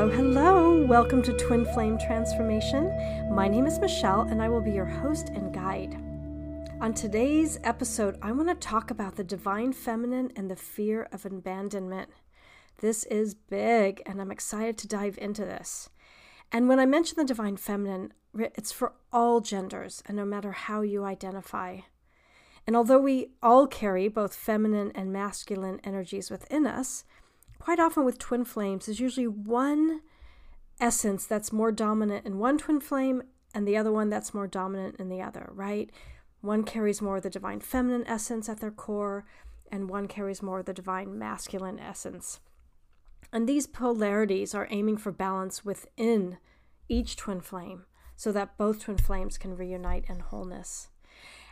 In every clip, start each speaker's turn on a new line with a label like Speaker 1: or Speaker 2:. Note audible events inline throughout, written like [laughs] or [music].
Speaker 1: Hello, hello. Welcome to Twin Flame Transformation. My name is Michele, and I will be your host and guide. On today's episode, I want to talk about the divine feminine and the fear of abandonment. This is big, and I'm excited to dive into this. And when I mention the divine feminine, it's for all genders and no matter how you identify. And although we all carry both feminine and masculine energies within us, quite often with twin flames, there's usually one essence that's more dominant in one twin flame and the other one that's more dominant in the other, right? One carries more of the divine feminine essence at their core, and one carries more of the divine masculine essence. And these polarities are aiming for balance within each twin flame so that both twin flames can reunite in wholeness.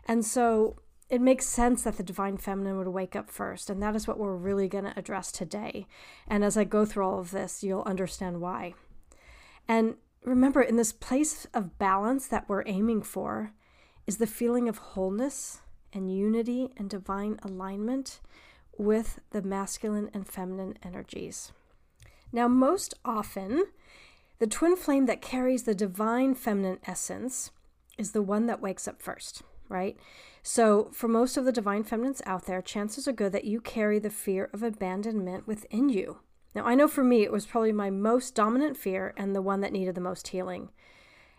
Speaker 1: And so it makes sense that the divine feminine would wake up first, and that is what we're really going to address today. And as I go through all of this, you'll understand why. And remember, in this place of balance that we're aiming for is the feeling of wholeness and unity and divine alignment with the masculine and feminine energies. Now, most often, the twin flame that carries the divine feminine essence is the one that wakes up first, right? So, for most of the divine feminines out there, chances are good that you carry the fear of abandonment within you. Now, I know for me, it was probably my most dominant fear and the one that needed the most healing.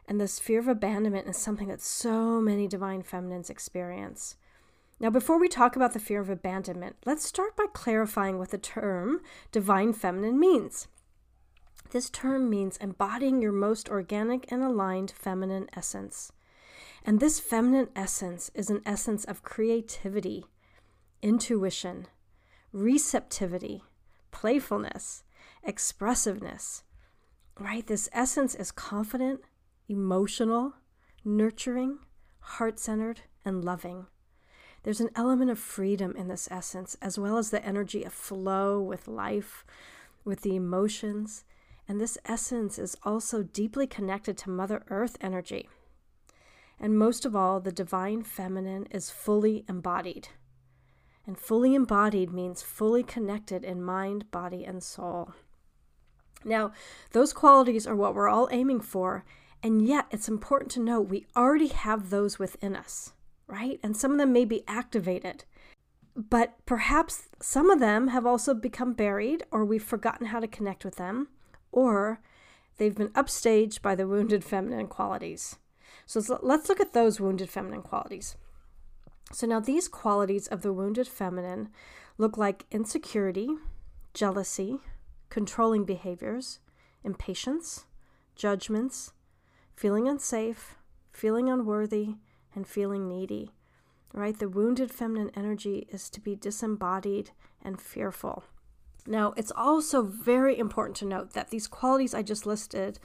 Speaker 1: And this fear of abandonment is something that so many divine feminines experience. Now, before we talk about the fear of abandonment, let's start by clarifying what the term divine feminine means. This term means embodying your most organic and aligned feminine essence. And this feminine essence is an essence of creativity, intuition, receptivity, playfulness, expressiveness. Right? This essence is confident, emotional, nurturing, heart centered, and loving. There's an element of freedom in this essence, as well as the energy of flow with life, with the emotions. And this essence is also deeply connected to Mother Earth energy. And most of all, the divine feminine is fully embodied. And fully embodied means fully connected in mind, body, and soul. Now, those qualities are what we're all aiming for, and yet it's important to note we already have those within us, right? And some of them may be activated. But perhaps some of them have also become buried, or we've forgotten how to connect with them, or they've been upstaged by the wounded feminine qualities. So let's look at those wounded feminine qualities. So now these qualities of the wounded feminine look like insecurity, jealousy, controlling behaviors, impatience, judgments, feeling unsafe, feeling unworthy, and feeling needy. Right? The wounded feminine energy is to be disembodied and fearful. Now, it's also very important to note that these qualities I just listed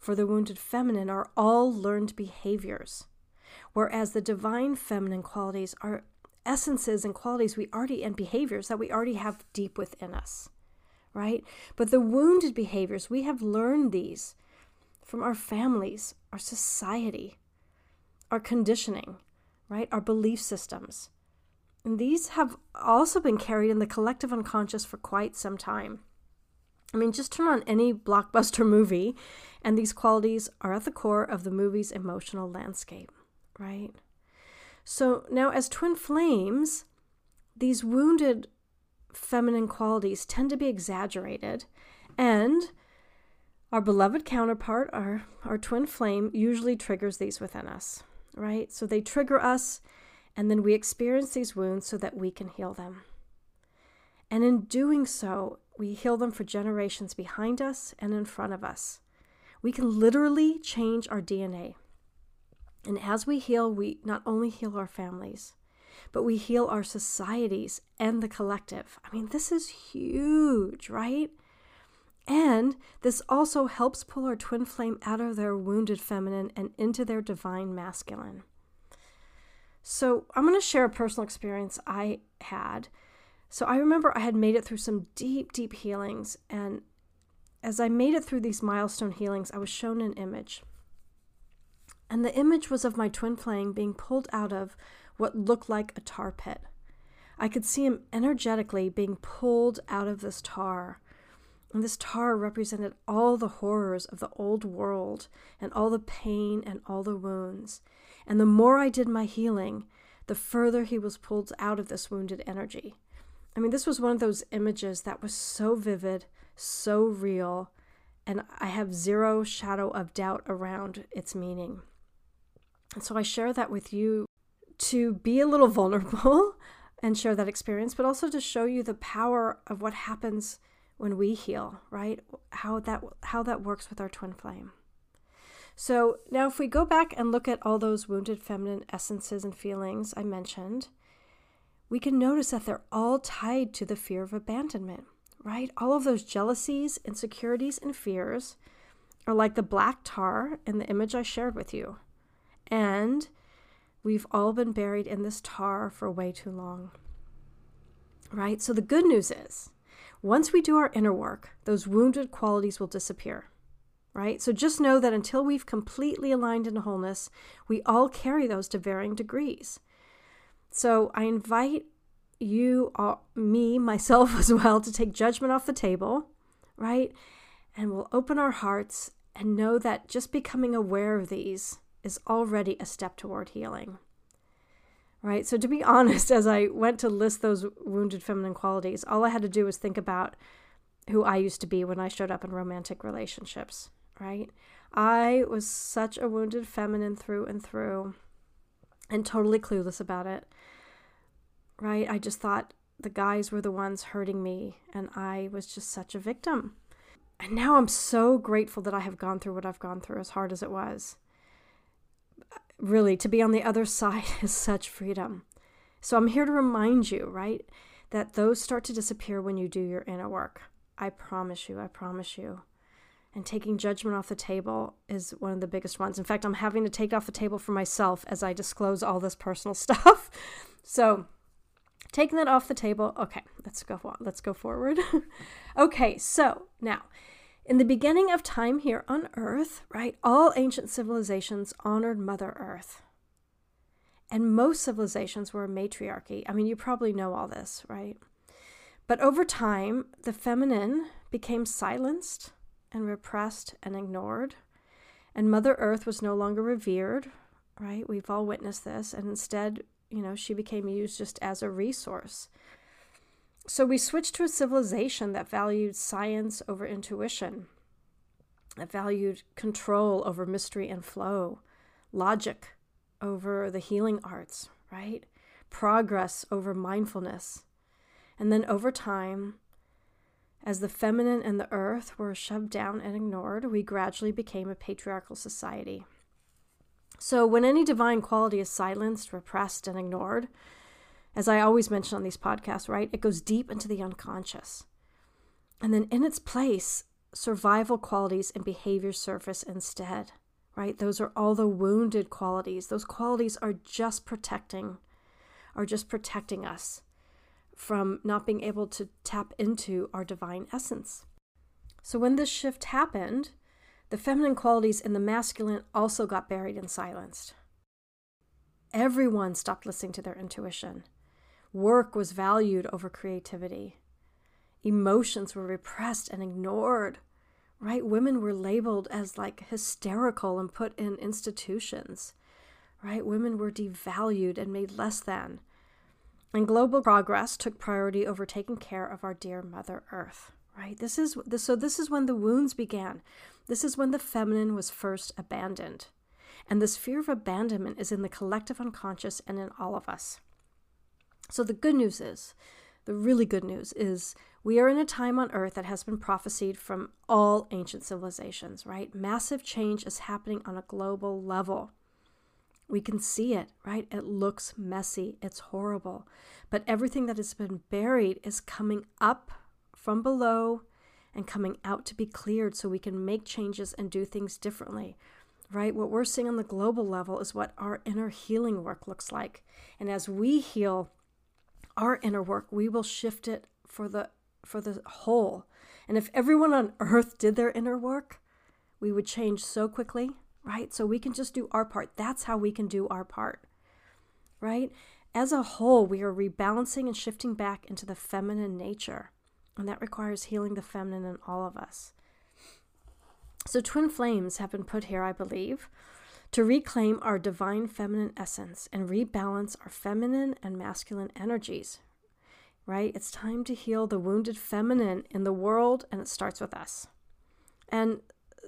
Speaker 1: for the wounded feminine are all learned behaviors, whereas the divine feminine qualities are essences and qualities we already and behaviors that we already have deep within us, right? But the wounded behaviors, we have learned these from our families, our society, our conditioning, right? Our belief systems. And these have also been carried in the collective unconscious for quite some time. I mean, just turn on any blockbuster [laughs] movie, and these qualities are at the core of the movie's emotional landscape, right? So now, as twin flames, these wounded feminine qualities tend to be exaggerated, and our beloved counterpart, our, our twin flame, usually triggers these within us, right? So they trigger us, and then we experience these wounds so that we can heal them. And in doing so, we heal them for generations behind us and in front of us. We can literally change our DNA. And as we heal, we not only heal our families, but we heal our societies and the collective. I mean, this is huge, right? And this also helps pull our twin flame out of their wounded feminine and into their divine masculine. So, I'm going to share a personal experience I had so I remember I had made it through some deep, deep healings. And as I made it through these milestone healings, I was shown an image. And the image was of my twin flame being pulled out of what looked like a tar pit. I could see him energetically being pulled out of this tar. And this tar represented all the horrors of the old world and all the pain and all the wounds. And the more I did my healing, the further he was pulled out of this wounded energy. I mean, this was one of those images that was so vivid, so real, and I have zero shadow of doubt around its meaning. And so I share that with you to be a little [laughs] vulnerable and share that experience, but also to show you the power of what happens when we heal, right? How that how that works with our twin flame. So now if we go back and look at all those wounded feminine essences and feelings I mentioned, we can notice that they're all tied to the fear of abandonment, right? All of those jealousies, insecurities, and fears are like the black tar in the image I shared with you. And we've all been buried in this tar for way too long, right? So the good news is once we do our inner work, those wounded qualities will disappear, right? So just know that until we've completely aligned in wholeness, we all carry those to varying degrees. So I invite you, all, me, myself [laughs] as well, to take judgment off the table, right? And we'll open our hearts and know that just becoming aware of these is already a step toward healing right? So, to be [laughs] honest, as I went to list those wounded feminine qualities, all I had to do was think about who I used to be when I showed up in romantic relationships, right? I was such a wounded feminine through and through and totally clueless about it, right? I just thought the guys were the ones hurting me and I was just such a victim. And now I'm so grateful that I have gone through what I've gone through, as hard as it was really, to be on the other [laughs] side is such freedom. So I'm here to remind you, right, that those start to disappear when you do your inner work. I promise you, I promise you. And taking judgment off the table is one of the biggest ones. In fact, I'm having to take off the table for myself as I disclose all this personal [laughs] stuff. so, taking that off the table. Okay, let's go let's go forward. [laughs] okay, so now in the beginning of time here on earth, right, all ancient civilizations honored Mother Earth. And most civilizations were a matriarchy. I mean, you probably know all this, right? But over time, the feminine became silenced and repressed and ignored. And Mother Earth was no longer revered, right? We've all witnessed this. And instead, you know, she became used just as a resource. So we switched to a civilization that valued science over intuition, that valued control over mystery and flow, logic over the healing arts, right? Progress over mindfulness. And then over time, as the feminine and the earth were shoved down and ignored, we gradually became a patriarchal society. So, when any divine quality is silenced, repressed, and ignored, as I always mention on these podcasts, right? It goes deep into the unconscious. And then in its place, survival qualities and behavior surface instead, right? Those are all the wounded qualities. Those qualities are just protecting, are just protecting us from not being able to tap into our divine essence. So when this shift happened, the feminine qualities in the masculine also got buried and silenced. Everyone stopped listening to their intuition. Work was valued over creativity. Emotions were repressed and ignored, right? Women were labeled as like hysterical and put in institutions, right? Women were devalued and made less than. And global progress took priority over taking care of our dear Mother Earth, right? This is so this is when the wounds began. This is when the feminine was first abandoned. And this fear of abandonment is in the collective unconscious and in all of us. So the good news is, the really good news is we are in a time on earth that has been prophesied from all ancient civilizations, right? Massive change is happening on a global level. We can see it, right? It looks messy, it's horrible. But everything that has been buried is coming up from below and coming out to be cleared so we can make changes and do things differently right? What we're seeing on the global level is what our inner healing work looks like. And as we heal our inner work, we will shift it for the for the whole. And if everyone on earth did their inner work, we would change so quickly, right? So we can just do our part. That's how we can do our part. Right? As a whole, we are rebalancing and shifting back into the feminine nature. And that requires healing the feminine in all of us. So, twin flames have been put here, I believe, to reclaim our divine feminine essence and rebalance our feminine and masculine energies. Right? It's time to heal the wounded feminine in the world, and it starts with us. And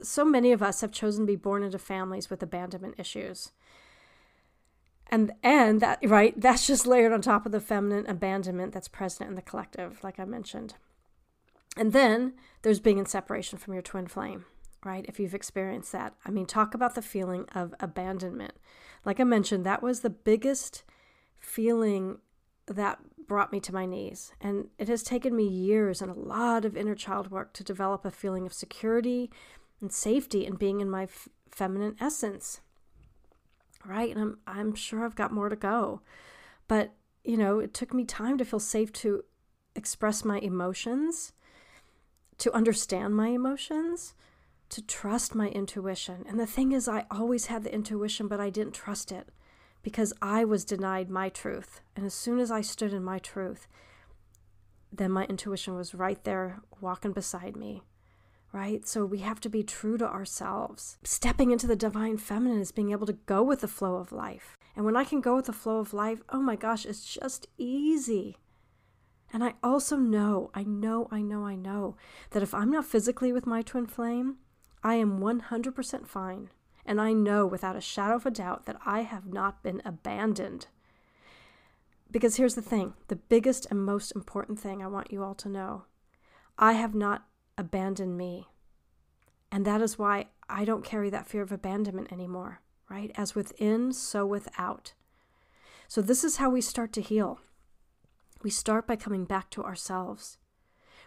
Speaker 1: so many of us have chosen to be born into families with abandonment issues. And and that right, that's just layered on top of the feminine abandonment that's present in the collective, like I mentioned. And then there's being in separation from your twin flame right? If you've experienced that. I mean, talk about the feeling of abandonment. Like I mentioned, that was the biggest feeling that brought me to my knees. And it has taken me years and a lot of inner child work to develop a feeling of security and safety and being in my f- feminine essence. Right? And I'm I'm sure I've got more to go. But, you know, it took me time to feel safe to express my emotions, to understand my emotions, to trust my intuition. And the thing is, I always had the intuition, but I didn't trust it because I was denied my truth. And as soon as I stood in my truth, then my intuition was right there walking beside me. Right? So we have to be true to ourselves. Stepping into the divine feminine is being able to go with the flow of life. And when I can go with the flow of life, oh my gosh, it's just easy. And I also know, I know, I know, I know that if I'm not physically with my twin flame, I am 100% fine, and I know without a shadow of a doubt that I have not been abandoned. Because here's the thing the biggest and most important thing I want you all to know I have not abandoned me. And that is why I don't carry that fear of abandonment anymore, right? As within, so without. So, this is how we start to heal. We start by coming back to ourselves.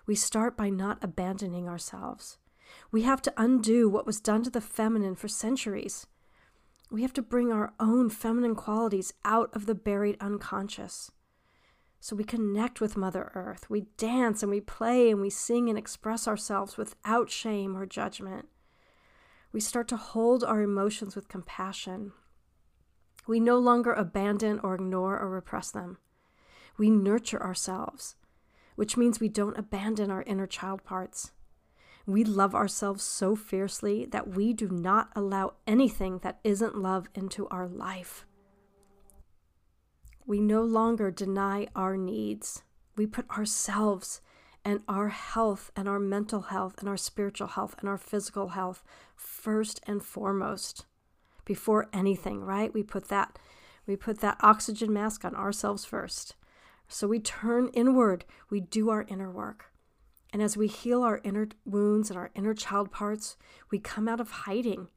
Speaker 1: We start by not abandoning ourselves. We have to undo what was done to the feminine for centuries. We have to bring our own feminine qualities out of the buried unconscious. So we connect with Mother Earth. We dance and we play and we sing and express ourselves without shame or judgment. We start to hold our emotions with compassion. We no longer abandon or ignore or repress them. We nurture ourselves, which means we don't abandon our inner child parts. We love ourselves so fiercely that we do not allow anything that isn't love into our life. We no longer deny our needs. We put ourselves and our health and our mental health and our spiritual health and our physical health first and foremost before anything, right? We put that we put that oxygen mask on ourselves first. So we turn inward, we do our inner work. And as we heal our inner wounds and our inner child parts, we come out of hiding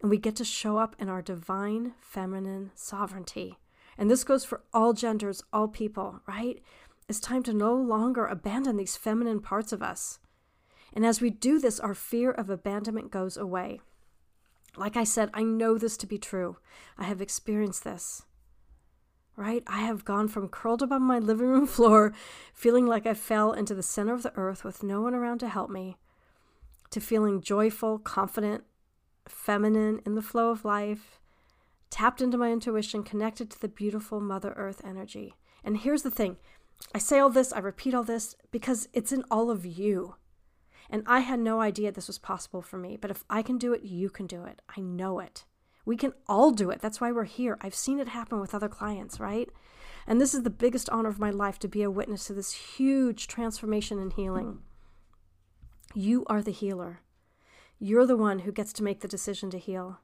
Speaker 1: and we get to show up in our divine feminine sovereignty. And this goes for all genders, all people, right? It's time to no longer abandon these feminine parts of us. And as we do this, our fear of abandonment goes away. Like I said, I know this to be true. I have experienced this right? I have gone from curled up on my living room [laughs] floor, feeling like I fell into the center of the earth with no one around to help me, to feeling joyful, confident, feminine in the flow of life, tapped into my intuition, connected to the beautiful Mother Earth energy. And here's the thing I say all this, I repeat all this because it's in all of you. And I had no idea this was possible for me, but if I can do it, you can do it. I know it. We can all do it. That's why we're here. I've seen it happen with other clients, right? And this is the biggest honor of my life to be a witness to this huge transformation and healing. You are the healer. You're the one who gets to make the decision to heal.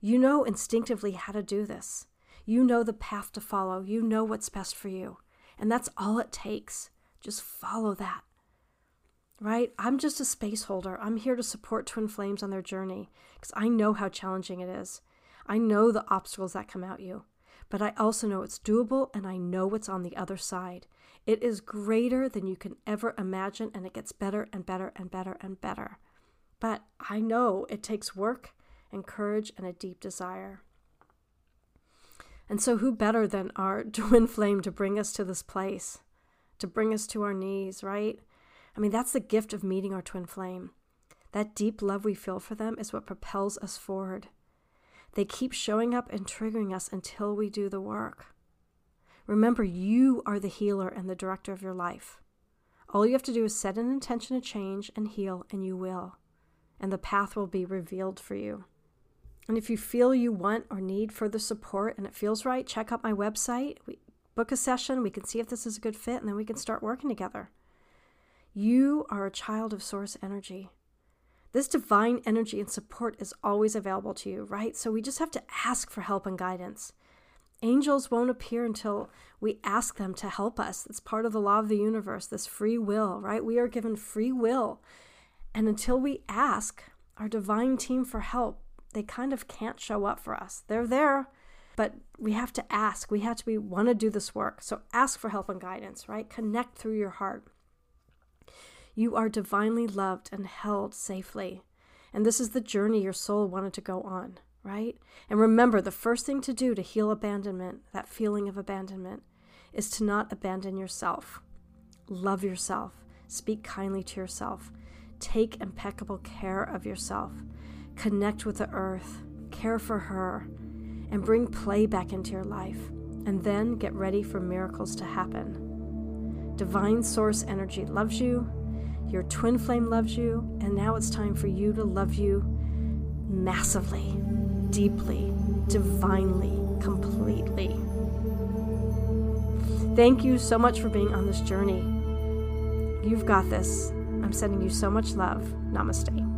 Speaker 1: You know instinctively how to do this. You know the path to follow. You know what's best for you. And that's all it takes. Just follow that. Right? I'm just a space holder. I'm here to support twin flames on their journey because I know how challenging it is. I know the obstacles that come at you, but I also know it's doable and I know what's on the other side. It is greater than you can ever imagine and it gets better and better and better and better. But I know it takes work and courage and a deep desire. And so, who better than our [laughs] twin flame to bring us to this place, to bring us to our knees, right? I mean, that's the gift of meeting our twin flame. That deep love we feel for them is what propels us forward. They keep showing up and triggering us until we do the work. Remember, you are the healer and the director of your life. All you have to do is set an intention to change and heal, and you will. And the path will be revealed for you. And if you feel you want or need further support and it feels right, check out my website. We book a session. We can see if this is a good fit, and then we can start working together. You are a child of source energy. This divine energy and support is always available to you, right? So we just have to ask for help and guidance. Angels won't appear until we ask them to help us. It's part of the law of the universe, this free will, right? We are given free will. And until we ask our divine team for help, they kind of can't show up for us. They're there, but we have to ask. We have to be want to do this work. So ask for help and guidance, right? Connect through your heart. You are divinely loved and held safely. And this is the journey your soul wanted to go on, right? And remember, the first thing to do to heal abandonment, that feeling of abandonment, is to not abandon yourself. Love yourself. Speak kindly to yourself. Take impeccable care of yourself. Connect with the earth. Care for her. And bring play back into your life. And then get ready for miracles to happen. Divine Source Energy loves you your twin flame loves you, and now it's time for you to love you massively, deeply, divinely, completely. Thank you so much for being on this journey. You've got this. I'm sending you so much love. Namaste.